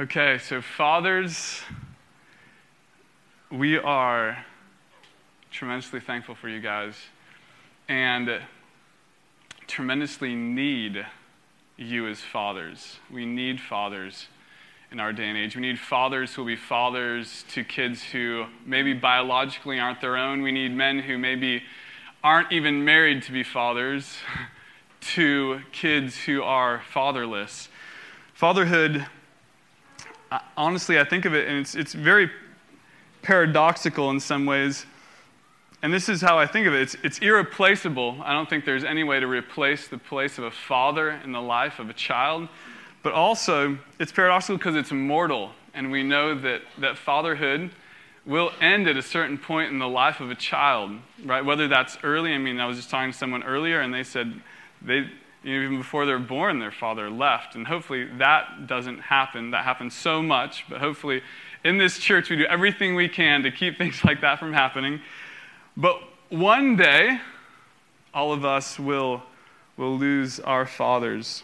Okay, so fathers, we are tremendously thankful for you guys and tremendously need you as fathers. We need fathers in our day and age. We need fathers who will be fathers to kids who maybe biologically aren't their own. We need men who maybe aren't even married to be fathers to kids who are fatherless. Fatherhood, honestly, I think of it, and it's, it's very paradoxical in some ways. And this is how I think of it it's, it's irreplaceable. I don't think there's any way to replace the place of a father in the life of a child. But also, it's paradoxical because it's mortal. And we know that, that fatherhood will end at a certain point in the life of a child, right? Whether that's early. I mean, I was just talking to someone earlier, and they said they, even before they're born, their father left. And hopefully that doesn't happen. That happens so much. But hopefully, in this church, we do everything we can to keep things like that from happening. But one day, all of us will, will lose our fathers.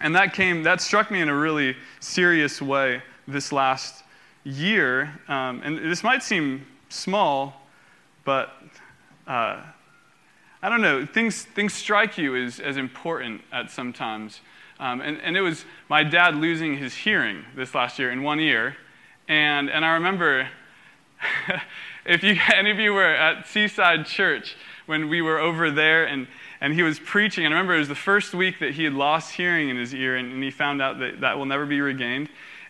And that came, that struck me in a really serious way this last year. Um, and this might seem small, but uh, I don't know, things, things strike you as, as important at sometimes. Um, and, and it was my dad losing his hearing this last year in one ear. And, and I remember if you, any of you were at Seaside Church when we were over there and, and he was preaching, and I remember it was the first week that he had lost hearing in his ear, and, and he found out that that will never be regained.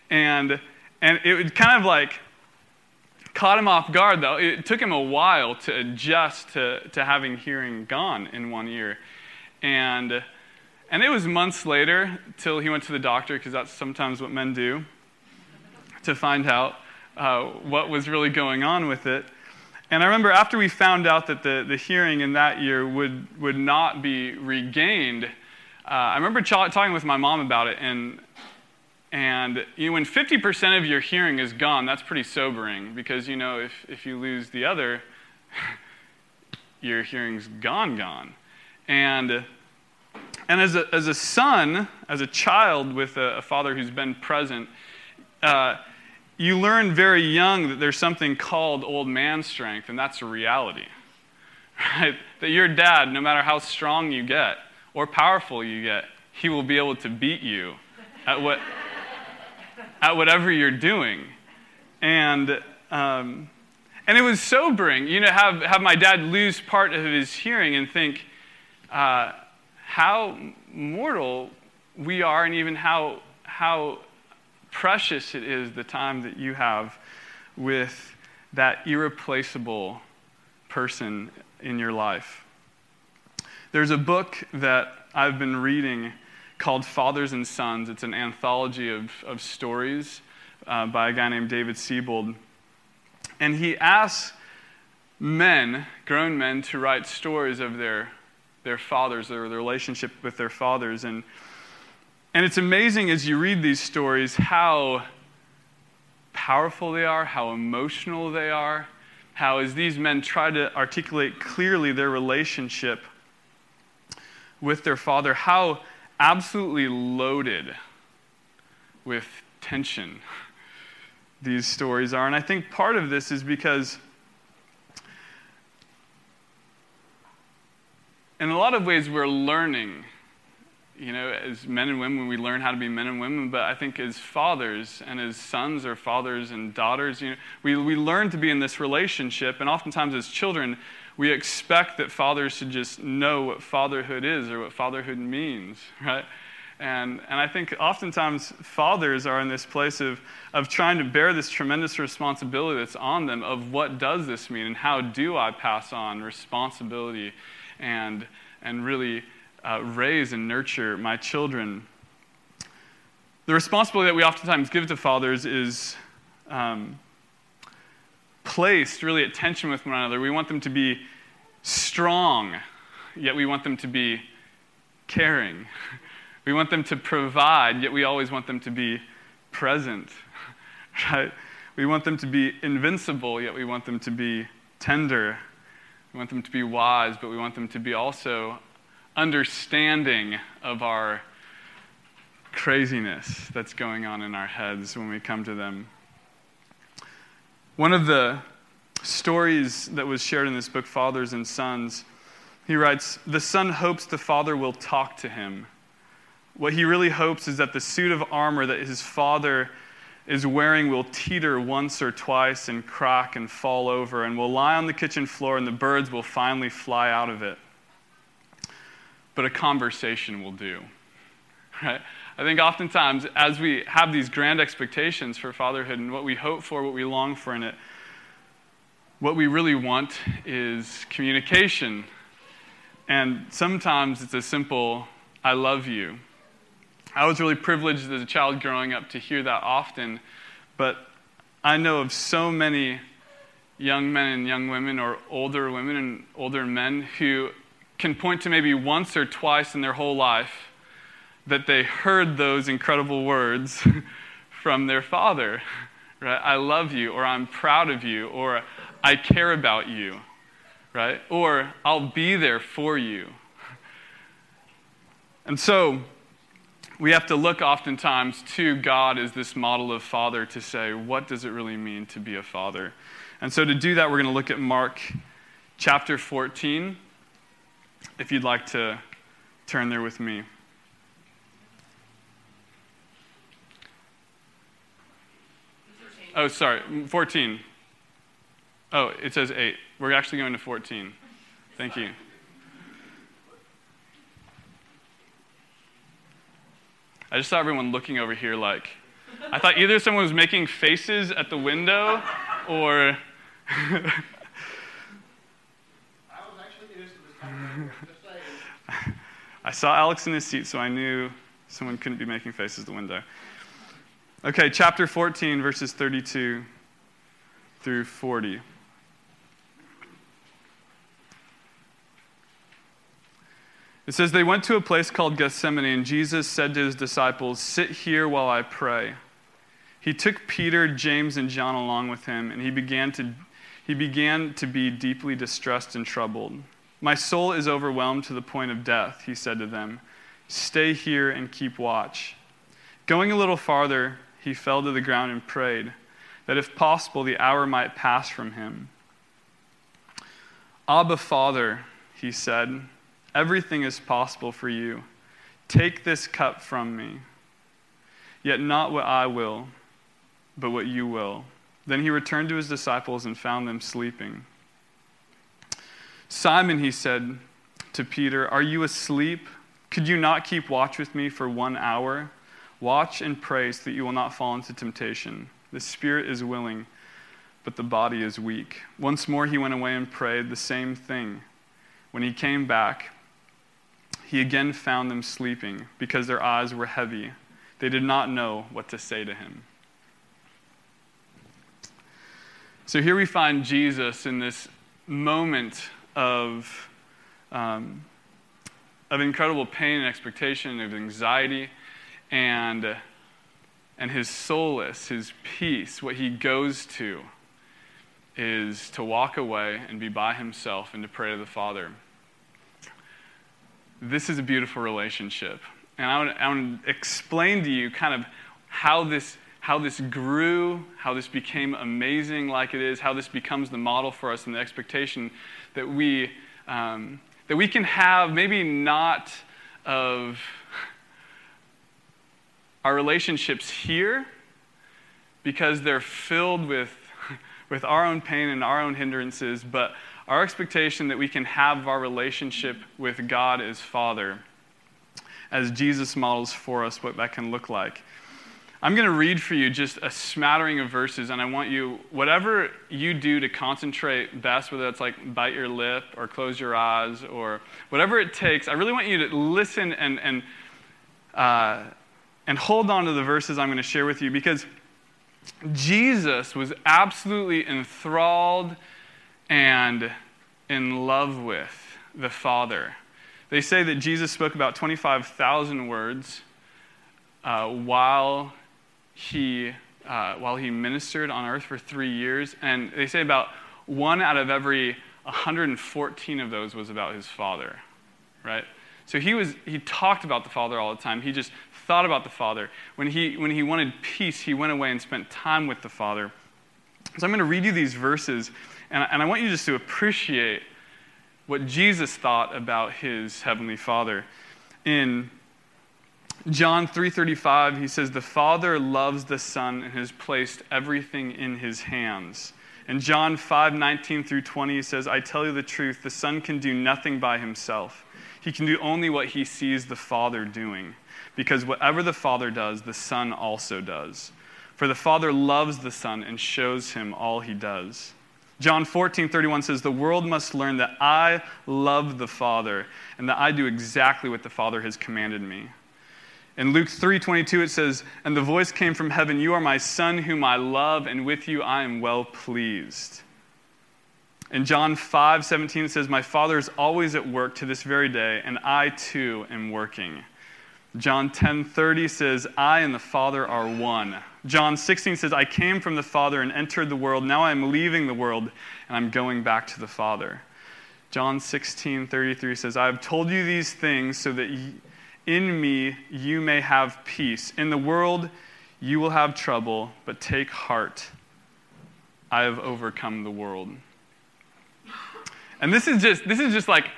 And, and it was kind of like caught him off guard, though. It took him a while to adjust to, to having hearing gone in one ear. And, and it was months later till he went to the doctor, because that's sometimes what men do, to find out uh, what was really going on with it. And I remember after we found out that the, the hearing in that year would, would not be regained, uh, I remember ch- talking with my mom about it. And, and you know, when 50% of your hearing is gone, that's pretty sobering because, you know, if, if you lose the other, your hearing's gone, gone. And, and as, a, as a son, as a child with a, a father who's been present, uh, you learn very young that there's something called old man strength, and that's a reality. Right? That your dad, no matter how strong you get or powerful you get, he will be able to beat you at, what, at whatever you're doing. And, um, and it was sobering, you know, have, have my dad lose part of his hearing and think uh, how mortal we are and even how, how precious it is the time that you have with that irreplaceable person in your life. There's a book that I've been reading called Fathers and Sons. It's an anthology of, of stories uh, by a guy named David Seybold. And he asks men, grown men, to write stories of their, their fathers or their relationship with their fathers. And and it's amazing as you read these stories how powerful they are, how emotional they are, how, as these men try to articulate clearly their relationship with their father, how absolutely loaded with tension these stories are. And I think part of this is because, in a lot of ways, we're learning you know, as men and women, we learn how to be men and women, but I think as fathers and as sons or fathers and daughters, you know, we, we learn to be in this relationship, and oftentimes as children, we expect that fathers should just know what fatherhood is or what fatherhood means, right? And, and I think oftentimes fathers are in this place of, of trying to bear this tremendous responsibility that's on them of what does this mean and how do I pass on responsibility and, and really uh, raise and nurture my children. The responsibility that we oftentimes give to fathers is um, placed really at tension with one another. We want them to be strong, yet we want them to be caring. We want them to provide, yet we always want them to be present. Right? We want them to be invincible, yet we want them to be tender. We want them to be wise, but we want them to be also understanding of our craziness that's going on in our heads when we come to them. One of the stories that was shared in this book, Fathers and Sons, he writes The son hopes the father will talk to him. What he really hopes is that the suit of armor that his father is wearing will teeter once or twice and crack and fall over and will lie on the kitchen floor and the birds will finally fly out of it. But a conversation will do. Right? I think oftentimes, as we have these grand expectations for fatherhood and what we hope for, what we long for in it, what we really want is communication. And sometimes it's a simple, I love you. I was really privileged as a child growing up to hear that often, but I know of so many young men and young women, or older women and older men, who can point to maybe once or twice in their whole life that they heard those incredible words from their father. Right? I love you, or I'm proud of you, or I care about you, right? Or I'll be there for you. And so we have to look oftentimes to God as this model of father to say, what does it really mean to be a father? And so to do that, we're going to look at Mark chapter 14. If you'd like to turn there with me. Oh, sorry, 14. Oh, it says 8. We're actually going to 14. Thank you. I just saw everyone looking over here like, I thought either someone was making faces at the window or. I saw Alex in his seat, so I knew someone couldn't be making faces at the window. Okay, chapter 14, verses 32 through 40. It says, They went to a place called Gethsemane, and Jesus said to his disciples, Sit here while I pray. He took Peter, James, and John along with him, and he began to, he began to be deeply distressed and troubled. My soul is overwhelmed to the point of death, he said to them. Stay here and keep watch. Going a little farther, he fell to the ground and prayed that if possible the hour might pass from him. Abba, Father, he said, everything is possible for you. Take this cup from me. Yet not what I will, but what you will. Then he returned to his disciples and found them sleeping. Simon, he said to Peter, Are you asleep? Could you not keep watch with me for one hour? Watch and pray so that you will not fall into temptation. The spirit is willing, but the body is weak. Once more he went away and prayed the same thing. When he came back, he again found them sleeping because their eyes were heavy. They did not know what to say to him. So here we find Jesus in this moment of, um, of incredible pain and expectation, of anxiety and, and his solace, his peace, what he goes to is to walk away and be by himself and to pray to the Father. This is a beautiful relationship. And I want, I want to explain to you kind of how this, how this grew, how this became amazing like it is, how this becomes the model for us and the expectation that we, um, that we can have, maybe not of our relationships here because they're filled with, with our own pain and our own hindrances, but our expectation that we can have our relationship with God as Father, as Jesus models for us what that can look like. I'm going to read for you just a smattering of verses, and I want you, whatever you do to concentrate best, whether that's like bite your lip or close your eyes or whatever it takes, I really want you to listen and, and uh, and hold on to the verses I'm going to share with you because Jesus was absolutely enthralled and in love with the Father. They say that Jesus spoke about 25,000 words uh, while, he, uh, while he ministered on earth for three years. And they say about one out of every 114 of those was about his Father, right? So he was he talked about the Father all the time. He just thought about the Father. When he, when he wanted peace, he went away and spent time with the Father. So I'm going to read you these verses, and, and I want you just to appreciate what Jesus thought about his heavenly Father. In John 3:35 he says the Father loves the Son and has placed everything in his hands. In John 5:19 through 20 he says I tell you the truth the Son can do nothing by himself. He can do only what he sees the Father doing because whatever the Father does the Son also does. For the Father loves the Son and shows him all he does. John 14, 31 says, The world must learn that I love the Father and that I do exactly what the Father has commanded me. In Luke 3:22 it says, "And the voice came from heaven, you are my son whom I love, and with you I am well pleased." In John 5:17 it says, "My Father is always at work to this very day, and I too am working." John 10:30 says, "I and the Father are one." John 16 says, "I came from the Father and entered the world. Now I am leaving the world and I'm going back to the Father." John 16:33 says, "I have told you these things so that in me you may have peace. In the world you will have trouble, but take heart. I have overcome the world." And this is just this is just like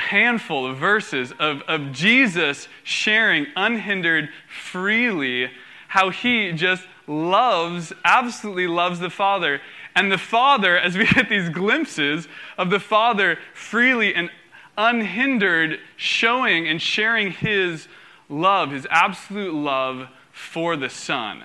handful of verses of, of Jesus sharing unhindered, freely, how he just loves, absolutely loves the Father. And the Father, as we get these glimpses of the Father freely and unhindered, showing and sharing his love, his absolute love for the Son.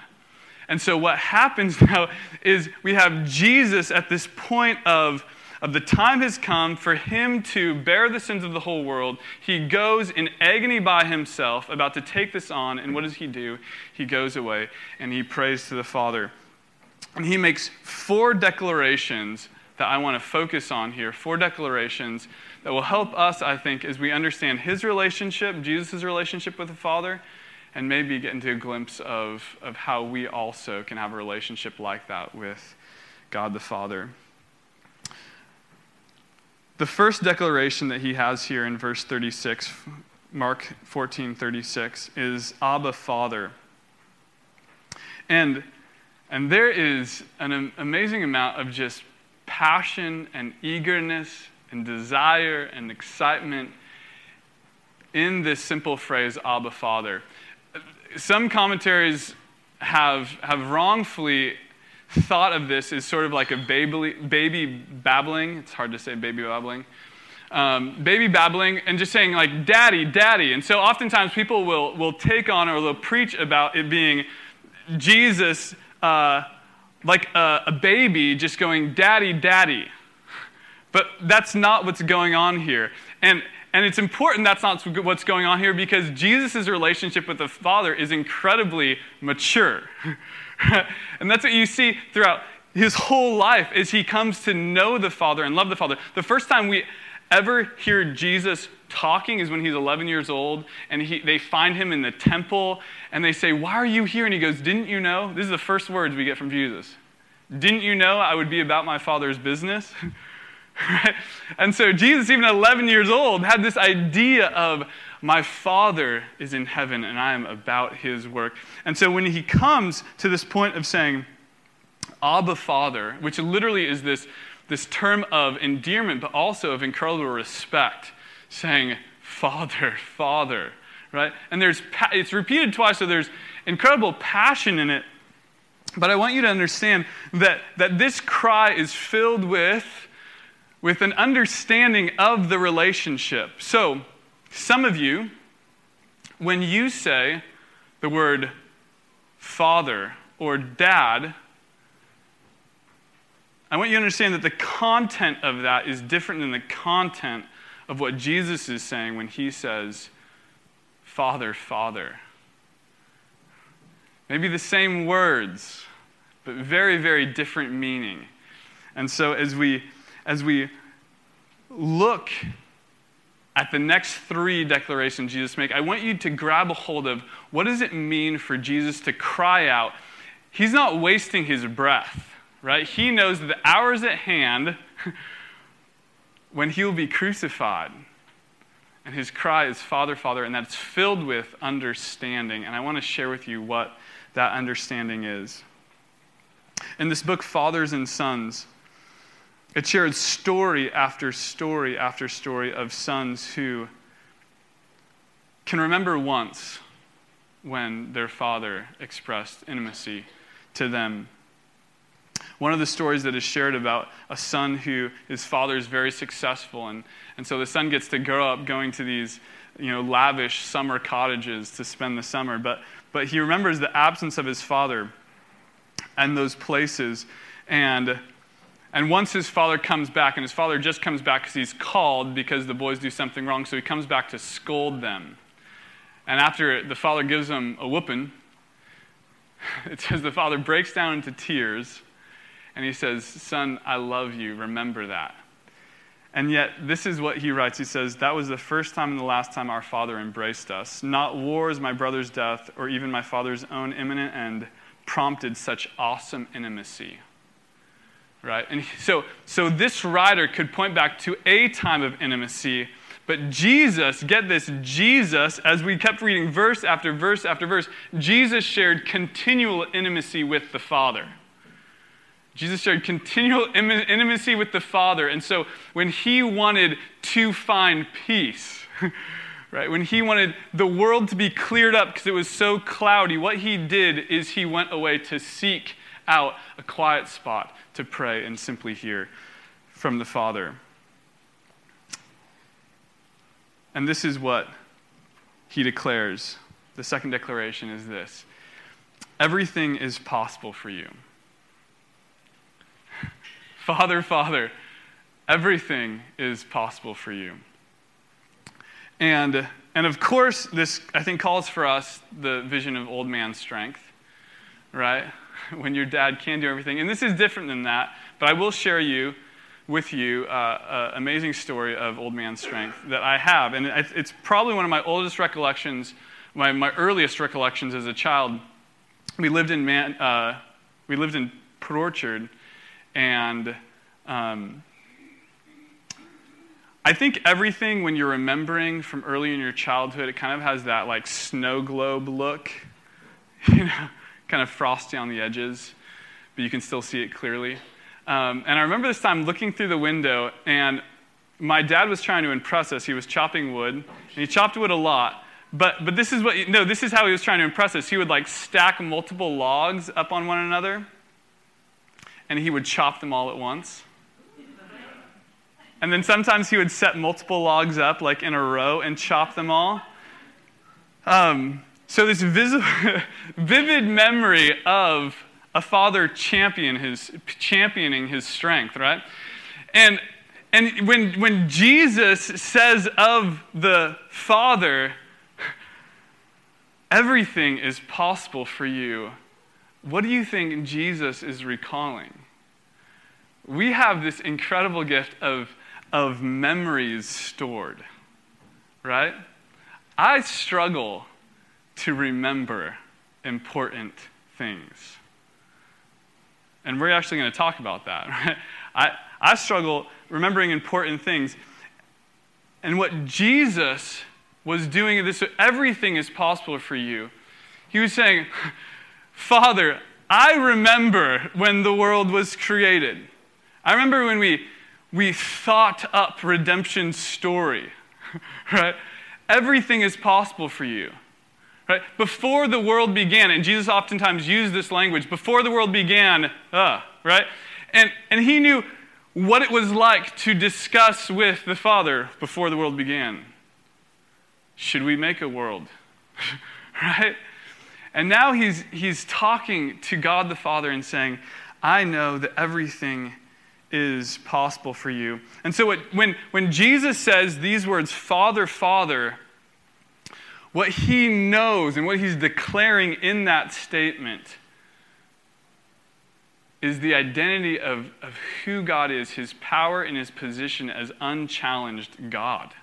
And so, what happens now is we have Jesus at this point of of the time has come for him to bear the sins of the whole world. He goes in agony by himself, about to take this on, and what does he do? He goes away and he prays to the Father. And he makes four declarations that I want to focus on here, four declarations that will help us, I think, as we understand his relationship, Jesus' relationship with the Father, and maybe get into a glimpse of, of how we also can have a relationship like that with God the Father. The first declaration that he has here in verse 36, Mark 14 36, is Abba, Father. And, and there is an amazing amount of just passion and eagerness and desire and excitement in this simple phrase, Abba, Father. Some commentaries have, have wrongfully thought of this as sort of like a baby, baby babbling. It's hard to say baby babbling. Um, baby babbling and just saying like daddy daddy and so oftentimes people will, will take on or they'll preach about it being jesus uh, like a, a baby just going daddy daddy but that's not what's going on here and and it's important that's not what's going on here because jesus' relationship with the father is incredibly mature and that's what you see throughout his whole life as he comes to know the Father and love the Father. The first time we ever hear Jesus talking is when he's 11 years old and he, they find him in the temple and they say, Why are you here? And he goes, Didn't you know? This is the first words we get from Jesus. Didn't you know I would be about my Father's business? right? And so Jesus, even 11 years old, had this idea of my Father is in heaven and I am about his work. And so when he comes to this point of saying, Abba Father, which literally is this, this term of endearment, but also of incredible respect, saying, Father, Father, right? And there's, it's repeated twice, so there's incredible passion in it. But I want you to understand that, that this cry is filled with, with an understanding of the relationship. So, some of you, when you say the word father or dad, I want you to understand that the content of that is different than the content of what Jesus is saying when he says, Father, Father. Maybe the same words, but very, very different meaning. And so as we as we look at the next three declarations Jesus make, I want you to grab a hold of what does it mean for Jesus to cry out? He's not wasting his breath, right? He knows that the hour is at hand when he will be crucified. And his cry is, Father, Father, and that's filled with understanding. And I want to share with you what that understanding is. In this book, Fathers and Sons, it shared story after story after story of sons who can remember once when their father expressed intimacy to them. One of the stories that is shared about a son who his father is very successful, and, and so the son gets to grow up going to these you know, lavish summer cottages to spend the summer, but, but he remembers the absence of his father and those places. And, and once his father comes back, and his father just comes back because he's called because the boys do something wrong, so he comes back to scold them. And after the father gives them a whooping, it says the father breaks down into tears and he says, Son, I love you. Remember that. And yet, this is what he writes. He says, That was the first time and the last time our father embraced us. Not wars, my brother's death, or even my father's own imminent end prompted such awesome intimacy. Right? And so, so this writer could point back to a time of intimacy but Jesus, get this, Jesus, as we kept reading verse after verse after verse, Jesus shared continual intimacy with the Father. Jesus shared continual intimacy with the Father. And so when he wanted to find peace, right, when he wanted the world to be cleared up because it was so cloudy, what he did is he went away to seek out a quiet spot to pray and simply hear from the Father. And this is what he declares. The second declaration is this Everything is possible for you. Father, Father, everything is possible for you. And, and of course, this, I think, calls for us the vision of old man strength, right? When your dad can do everything. And this is different than that, but I will share you with you uh, an amazing story of old man strength that I have. And it's probably one of my oldest recollections, my, my earliest recollections as a child. We lived in, Man, uh, we lived in Port Orchard, and um, I think everything when you're remembering from early in your childhood, it kind of has that like snow globe look, you know, kind of frosty on the edges, but you can still see it clearly. Um, and I remember this time looking through the window, and my dad was trying to impress us. He was chopping wood, and he chopped wood a lot. But, but this is what, no, this is how he was trying to impress us. He would like stack multiple logs up on one another, and he would chop them all at once. And then sometimes he would set multiple logs up, like in a row, and chop them all. Um, so, this vis- vivid memory of a father champion his, championing his strength, right? And, and when, when Jesus says of the Father, everything is possible for you, what do you think Jesus is recalling? We have this incredible gift of, of memories stored, right? I struggle to remember important things. And we're actually going to talk about that. Right? I, I struggle remembering important things. And what Jesus was doing this, everything is possible for you. He was saying, Father, I remember when the world was created. I remember when we, we thought up redemption's story, right? Everything is possible for you. Right? Before the world began, and Jesus oftentimes used this language, before the world began, uh, right? And, and he knew what it was like to discuss with the Father before the world began. Should we make a world? right? And now he's, he's talking to God the Father and saying, I know that everything is possible for you. And so it, when, when Jesus says these words, Father, Father, what he knows and what he's declaring in that statement is the identity of, of who God is, his power and his position as unchallenged God.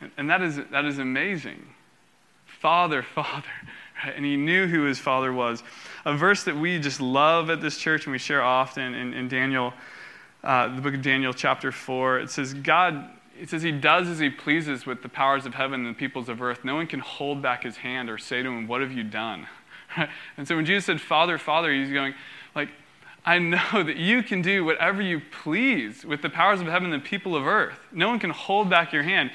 And, and that, is, that is amazing. Father, Father. Right? And he knew who his father was. A verse that we just love at this church and we share often in, in Daniel uh, the book of Daniel, chapter 4. It says, God, it says he does as he pleases with the powers of heaven and the peoples of earth. No one can hold back his hand or say to him, What have you done? and so when Jesus said, Father, Father, he's going, like, I know that you can do whatever you please with the powers of heaven and the people of earth. No one can hold back your hand.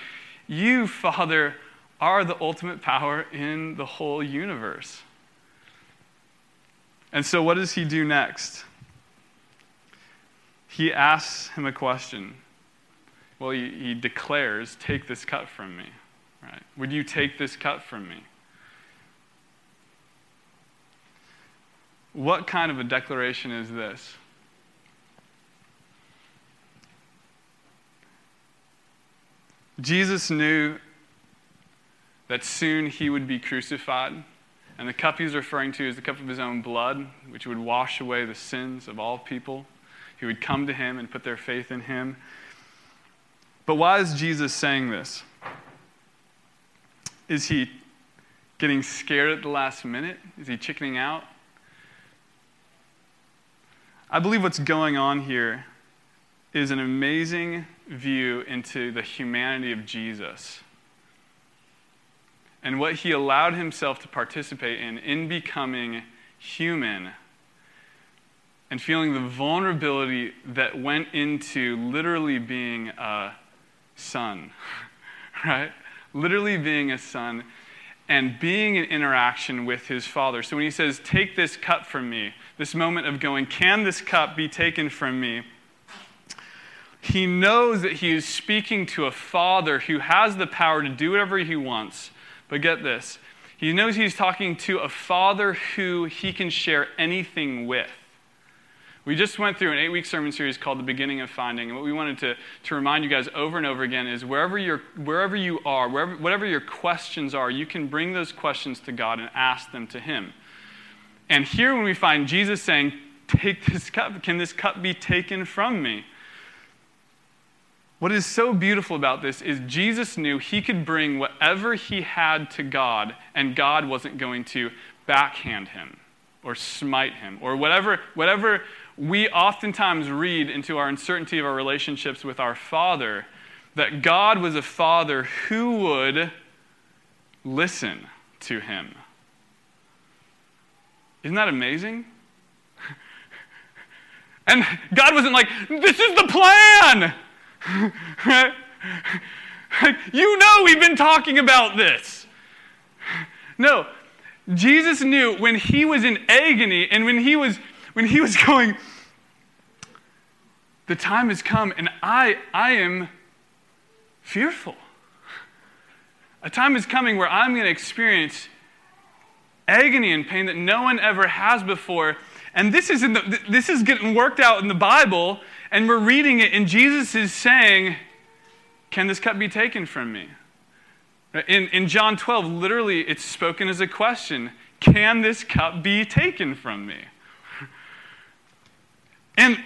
You, Father, are the ultimate power in the whole universe. And so, what does he do next? He asks him a question. Well, he, he declares, Take this cup from me. Right? Would you take this cup from me? What kind of a declaration is this? Jesus knew that soon he would be crucified. And the cup he's referring to is the cup of his own blood, which would wash away the sins of all people who would come to him and put their faith in him. But why is Jesus saying this? Is he getting scared at the last minute? Is he chickening out? I believe what's going on here is an amazing view into the humanity of Jesus and what he allowed himself to participate in in becoming human and feeling the vulnerability that went into literally being a son, right? Literally being a son and being in interaction with his father. So when he says, Take this cup from me, this moment of going, Can this cup be taken from me? He knows that he is speaking to a father who has the power to do whatever he wants but get this he knows he's talking to a father who he can share anything with. We just went through an eight week sermon series called The Beginning of Finding. And what we wanted to, to remind you guys over and over again is wherever, you're, wherever you are, wherever, whatever your questions are, you can bring those questions to God and ask them to Him. And here, when we find Jesus saying, Take this cup, can this cup be taken from me? What is so beautiful about this is Jesus knew he could bring whatever he had to God, and God wasn't going to backhand him or smite him or whatever, whatever we oftentimes read into our uncertainty of our relationships with our Father, that God was a Father who would listen to him. Isn't that amazing? and God wasn't like, this is the plan. you know we've been talking about this. No, Jesus knew when he was in agony and when he was when he was going the time has come and I I am fearful. A time is coming where I'm going to experience agony and pain that no one ever has before. And this is, in the, this is getting worked out in the Bible and we're reading it, and Jesus is saying, Can this cup be taken from me? In, in John 12, literally, it's spoken as a question Can this cup be taken from me? And,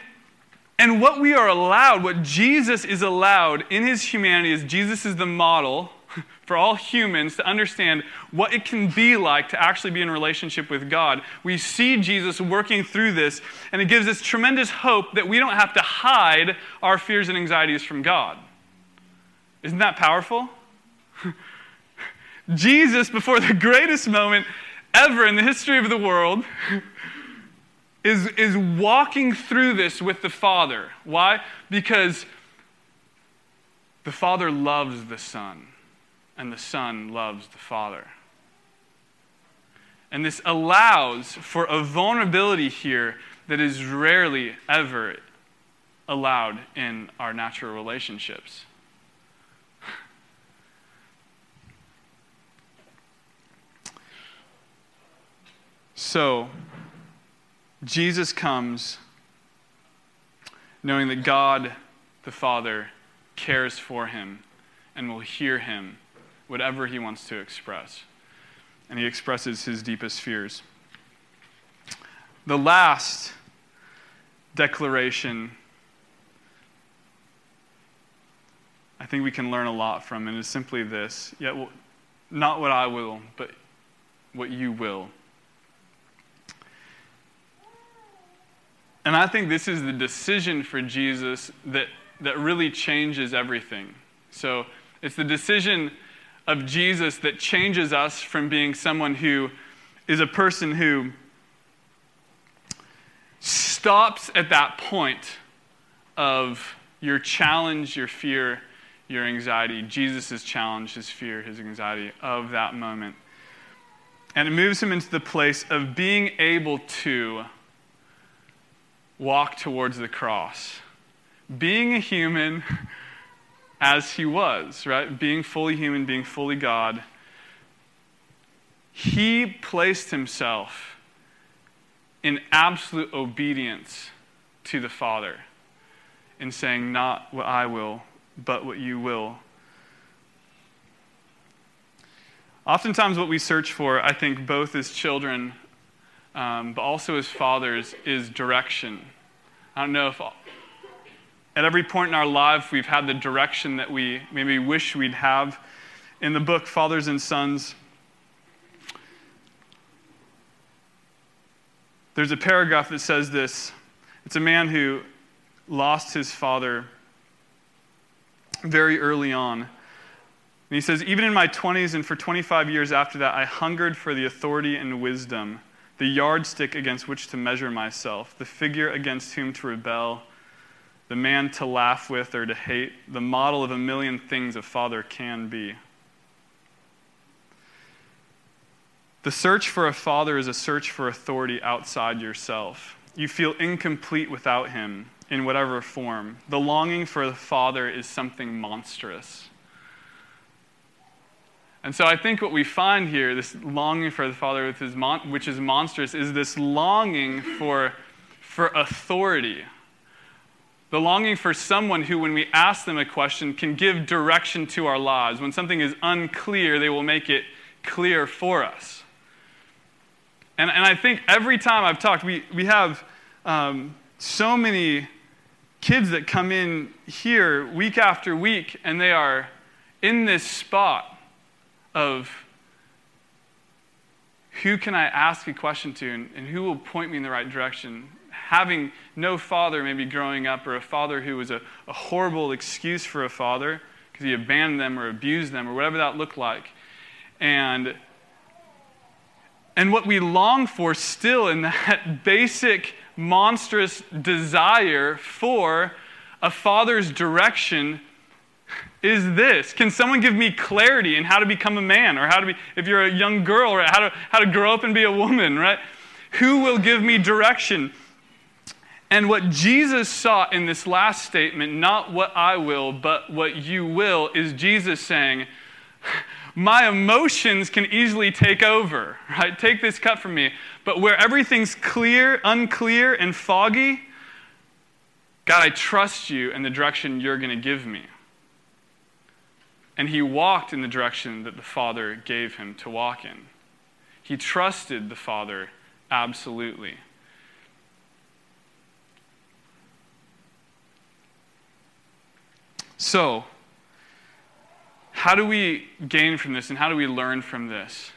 and what we are allowed, what Jesus is allowed in his humanity, is Jesus is the model for all humans to understand what it can be like to actually be in relationship with God. We see Jesus working through this, and it gives us tremendous hope that we don't have to hide our fears and anxieties from God. Isn't that powerful? Jesus, before the greatest moment ever in the history of the world, is, is walking through this with the Father. Why? Because the Father loves the Son and the Son loves the Father. And this allows for a vulnerability here that is rarely ever allowed in our natural relationships. So, Jesus comes knowing that God the Father cares for him and will hear him whatever he wants to express. And he expresses his deepest fears. The last declaration I think we can learn a lot from, and is simply this yet, not what I will, but what you will. And I think this is the decision for Jesus that, that really changes everything. So it's the decision of Jesus that changes us from being someone who is a person who stops at that point of your challenge, your fear, your anxiety. Jesus' challenge, his fear, his anxiety of that moment. And it moves him into the place of being able to walk towards the cross. Being a human as he was, right? Being fully human, being fully God. He placed himself in absolute obedience to the Father in saying, Not what I will, but what you will. Oftentimes, what we search for, I think, both as children, um, but also as fathers, is direction. I don't know if at every point in our life we've had the direction that we maybe wish we'd have. In the book, Fathers and Sons, there's a paragraph that says this. It's a man who lost his father very early on. And he says, Even in my 20s and for 25 years after that, I hungered for the authority and wisdom, the yardstick against which to measure myself, the figure against whom to rebel, the man to laugh with or to hate, the model of a million things a father can be. The search for a father is a search for authority outside yourself. You feel incomplete without him in whatever form. The longing for the father is something monstrous. And so I think what we find here, this longing for the Father, which is, monstrous, is this longing for, for authority. The longing for someone who, when we ask them a question, can give direction to our lives. When something is unclear, they will make it clear for us. And, and I think every time I've talked, we, we have um, so many kids that come in here week after week, and they are in this spot of who can I ask a question to and, and, who will point me in the right direction. Having no father, maybe growing up, or a father who was a, a horrible excuse for a father because he abandoned them or abused them or whatever that looked like. And, and what we long for still in that basic, monstrous desire for a father's direction is this Can someone give me clarity in how to become a man, or how to be, if you're a young girl, or how to, how to grow up and be a woman, right? Who will give me direction? And what Jesus saw in this last statement, not what I will, but what you will, is Jesus saying, My emotions can easily take over, right? Take this cut from me. But where everything's clear, unclear, and foggy, God, I trust you in the direction you're going to give me. And he walked in the direction that the Father gave him to walk in. He trusted the Father absolutely. So, how do we gain from this and how do we learn from this?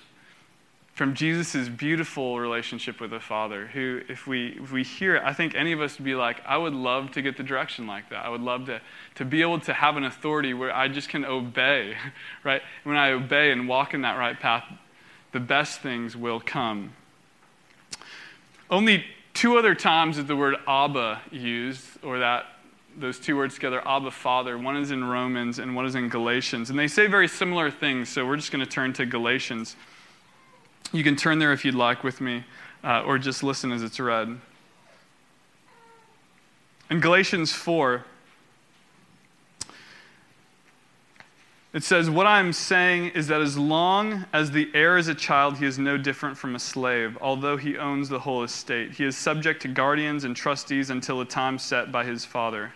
From Jesus' beautiful relationship with the Father, who, if we, if we hear it, I think any of us would be like, I would love to get the direction like that. I would love to, to be able to have an authority where I just can obey, right? When I obey and walk in that right path, the best things will come. Only two other times is the word Abba used, or that those two words together, Abba Father. One is in Romans and one is in Galatians. And they say very similar things, so we're just going to turn to Galatians. You can turn there if you'd like with me, uh, or just listen as it's read. In Galatians 4, it says, What I'm saying is that as long as the heir is a child, he is no different from a slave, although he owns the whole estate. He is subject to guardians and trustees until the time set by his father.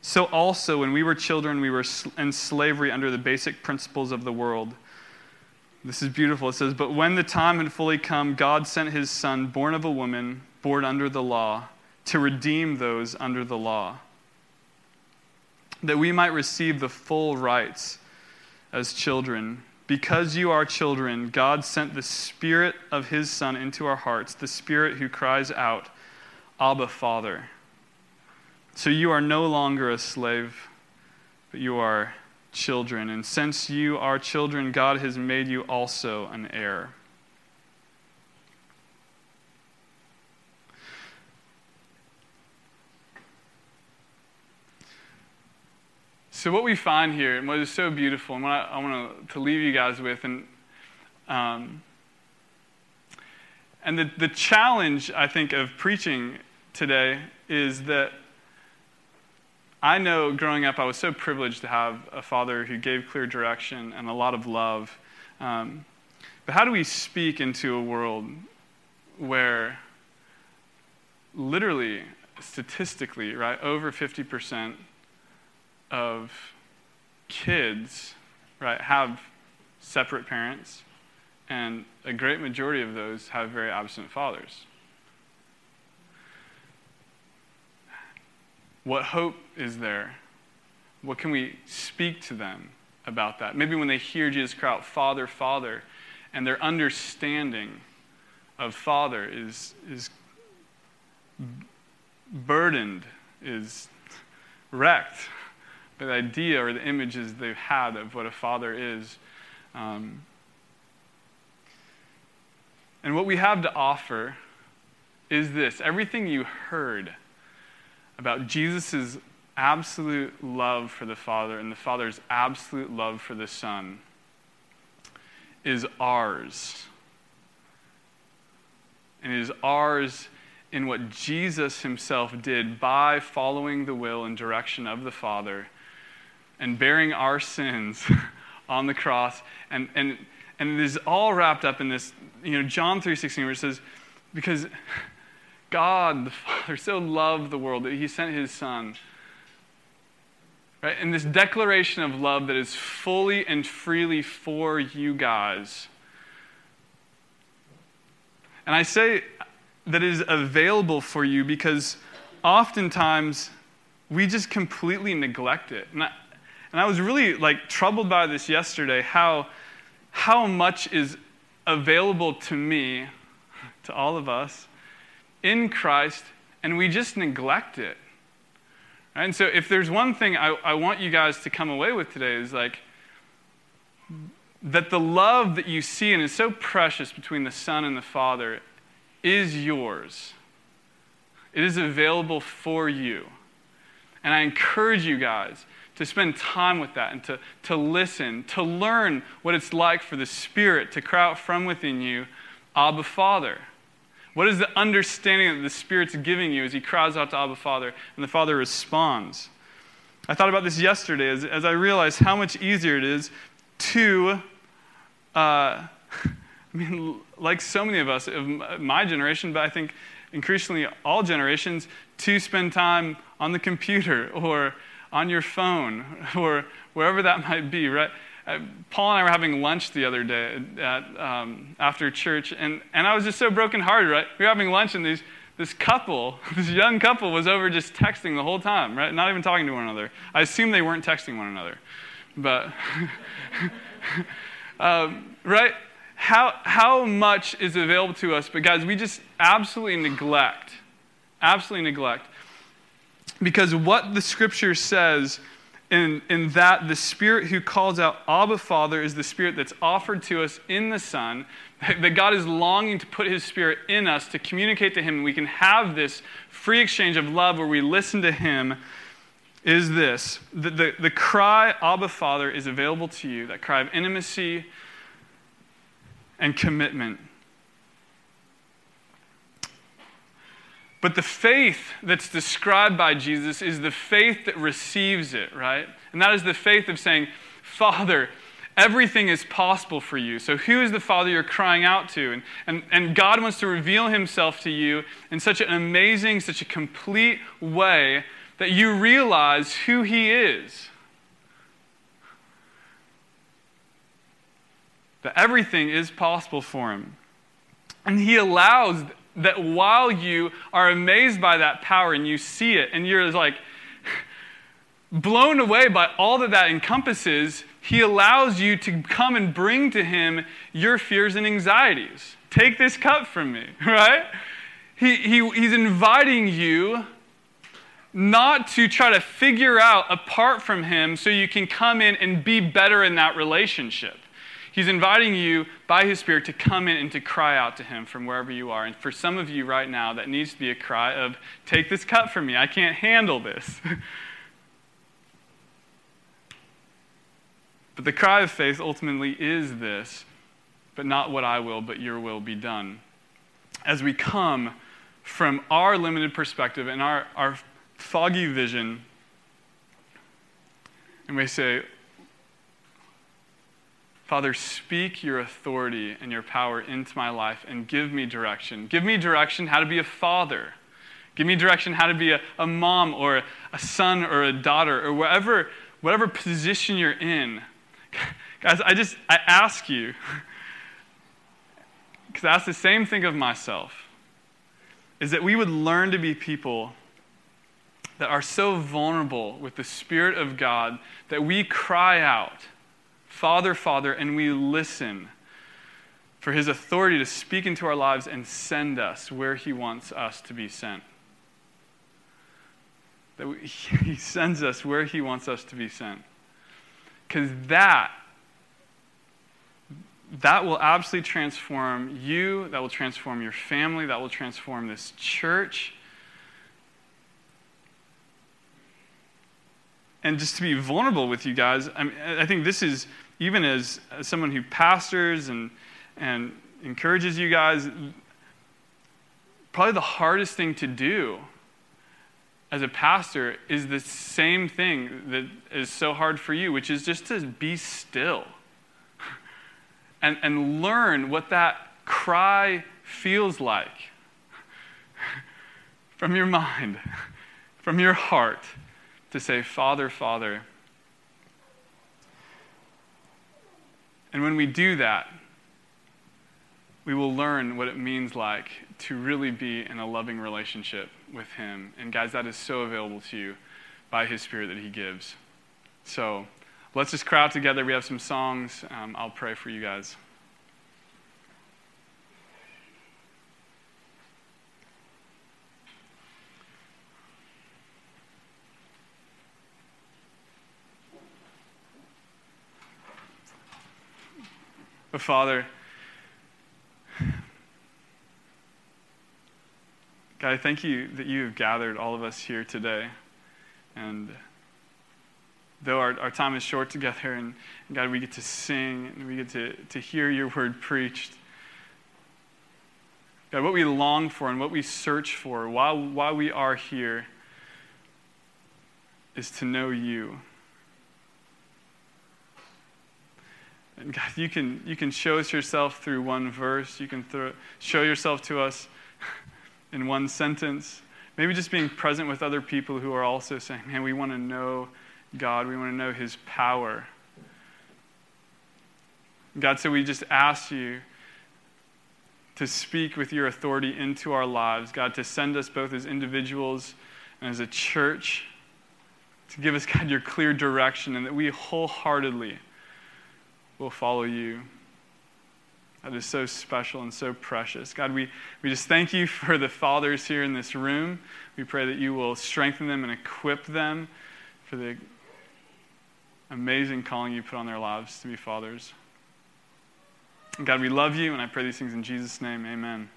So also, when we were children, we were in slavery under the basic principles of the world. This is beautiful. It says, But when the time had fully come, God sent his son, born of a woman, born under the law, to redeem those under the law, that we might receive the full rights as children. Because you are children, God sent the Spirit of his Son into our hearts, the Spirit who cries out, Abba, Father. So you are no longer a slave, but you are children. And since you are children, God has made you also an heir. So, what we find here, and what is so beautiful, and what I, I want to leave you guys with, and um, and the, the challenge, I think, of preaching today is that I know growing up, I was so privileged to have a father who gave clear direction and a lot of love. Um, but how do we speak into a world where literally, statistically, right, over 50% of kids, right, have separate parents, and a great majority of those have very absent fathers. What hope is there? What can we speak to them about that? Maybe when they hear Jesus cry out, Father, Father, and their understanding of Father is, is burdened, is wrecked by the idea or the images they've had of what a father is. Um, and what we have to offer is this everything you heard about Jesus' absolute love for the Father and the Father's absolute love for the Son is ours. And it is ours in what Jesus himself did by following the will and direction of the Father and bearing our sins on the cross and, and and it is all wrapped up in this, you know, John 3.16 where it says, because God the Father so loved the world that he sent his son. Right? And this declaration of love that is fully and freely for you guys. And I say that it is available for you because oftentimes we just completely neglect it. And I, and I was really like troubled by this yesterday how how much is available to me, to all of us, in Christ, and we just neglect it. And so, if there's one thing I, I want you guys to come away with today, is like that the love that you see and is so precious between the Son and the Father is yours. It is available for you. And I encourage you guys to spend time with that and to, to listen, to learn what it's like for the Spirit to cry out from within you, Abba, Father. What is the understanding that the Spirit's giving you as He cries out to Abba, Father, and the Father responds? I thought about this yesterday as, as I realized how much easier it is to, uh, I mean, like so many of us of my generation, but I think increasingly all generations, to spend time on the computer or on your phone or wherever that might be, right? Uh, Paul and I were having lunch the other day at, um, after church, and, and I was just so brokenhearted, right? We were having lunch, and these, this couple, this young couple, was over just texting the whole time, right? Not even talking to one another. I assume they weren't texting one another. But, um, right? How, how much is available to us? But, guys, we just absolutely neglect, absolutely neglect because what the scripture says in, in that the Spirit who calls out Abba Father is the Spirit that's offered to us in the Son, that God is longing to put His Spirit in us to communicate to Him, and we can have this free exchange of love where we listen to Him, is this. The, the, the cry, Abba Father, is available to you, that cry of intimacy and commitment. But the faith that's described by Jesus is the faith that receives it, right? And that is the faith of saying, Father, everything is possible for you. So, who is the Father you're crying out to? And, and, and God wants to reveal himself to you in such an amazing, such a complete way that you realize who he is. That everything is possible for him. And he allows that while you are amazed by that power and you see it and you're like blown away by all that that encompasses, he allows you to come and bring to him your fears and anxieties. Take this cup from me, right? he, he, he's inviting you not to try to figure out apart from him so you can come in and be better in that relationship. He's inviting you by his Spirit to come in and to cry out to him from wherever you are. And for some of you right now, that needs to be a cry of, Take this cup from me. I can't handle this. but the cry of faith ultimately is this, but not what I will, but your will be done. As we come from our limited perspective and our, our foggy vision, and we say, Father, speak your authority and your power into my life and give me direction. Give me direction how to be a father. Give me direction how to be a, a mom or a son or a daughter or whatever, whatever position you're in. Guys, I just, I ask you, because I ask the same thing of myself, is that we would learn to be people that are so vulnerable with the Spirit of God that we cry out Father, Father, and we listen for his authority to speak into our lives and send us where he wants us to be sent. That we, he sends us where he wants us to be sent. Because that, that will absolutely transform you, that will transform your family, that will transform this church. And just to be vulnerable with you guys, I, mean, I think this is even as, as someone who pastors and, and encourages you guys, probably the hardest thing to do as a pastor is the same thing that is so hard for you, which is just to be still and, and learn what that cry feels like from your mind, from your heart, to say, Father, Father. And when we do that, we will learn what it means like to really be in a loving relationship with Him. And guys, that is so available to you by His Spirit that He gives. So let's just crowd together. We have some songs. Um, I'll pray for you guys. But Father, God, I thank you that you have gathered all of us here today. And though our, our time is short together, and, and God, we get to sing and we get to, to hear your word preached. God, what we long for and what we search for while, while we are here is to know you. And God, you can, you can show us yourself through one verse. You can throw, show yourself to us in one sentence. Maybe just being present with other people who are also saying, man, we want to know God. We want to know his power. God, so we just ask you to speak with your authority into our lives. God, to send us both as individuals and as a church, to give us, God, your clear direction, and that we wholeheartedly will follow you. That is so special and so precious. God, we, we just thank you for the fathers here in this room. We pray that you will strengthen them and equip them for the amazing calling you put on their lives to be fathers. God, we love you, and I pray these things in Jesus' name. Amen.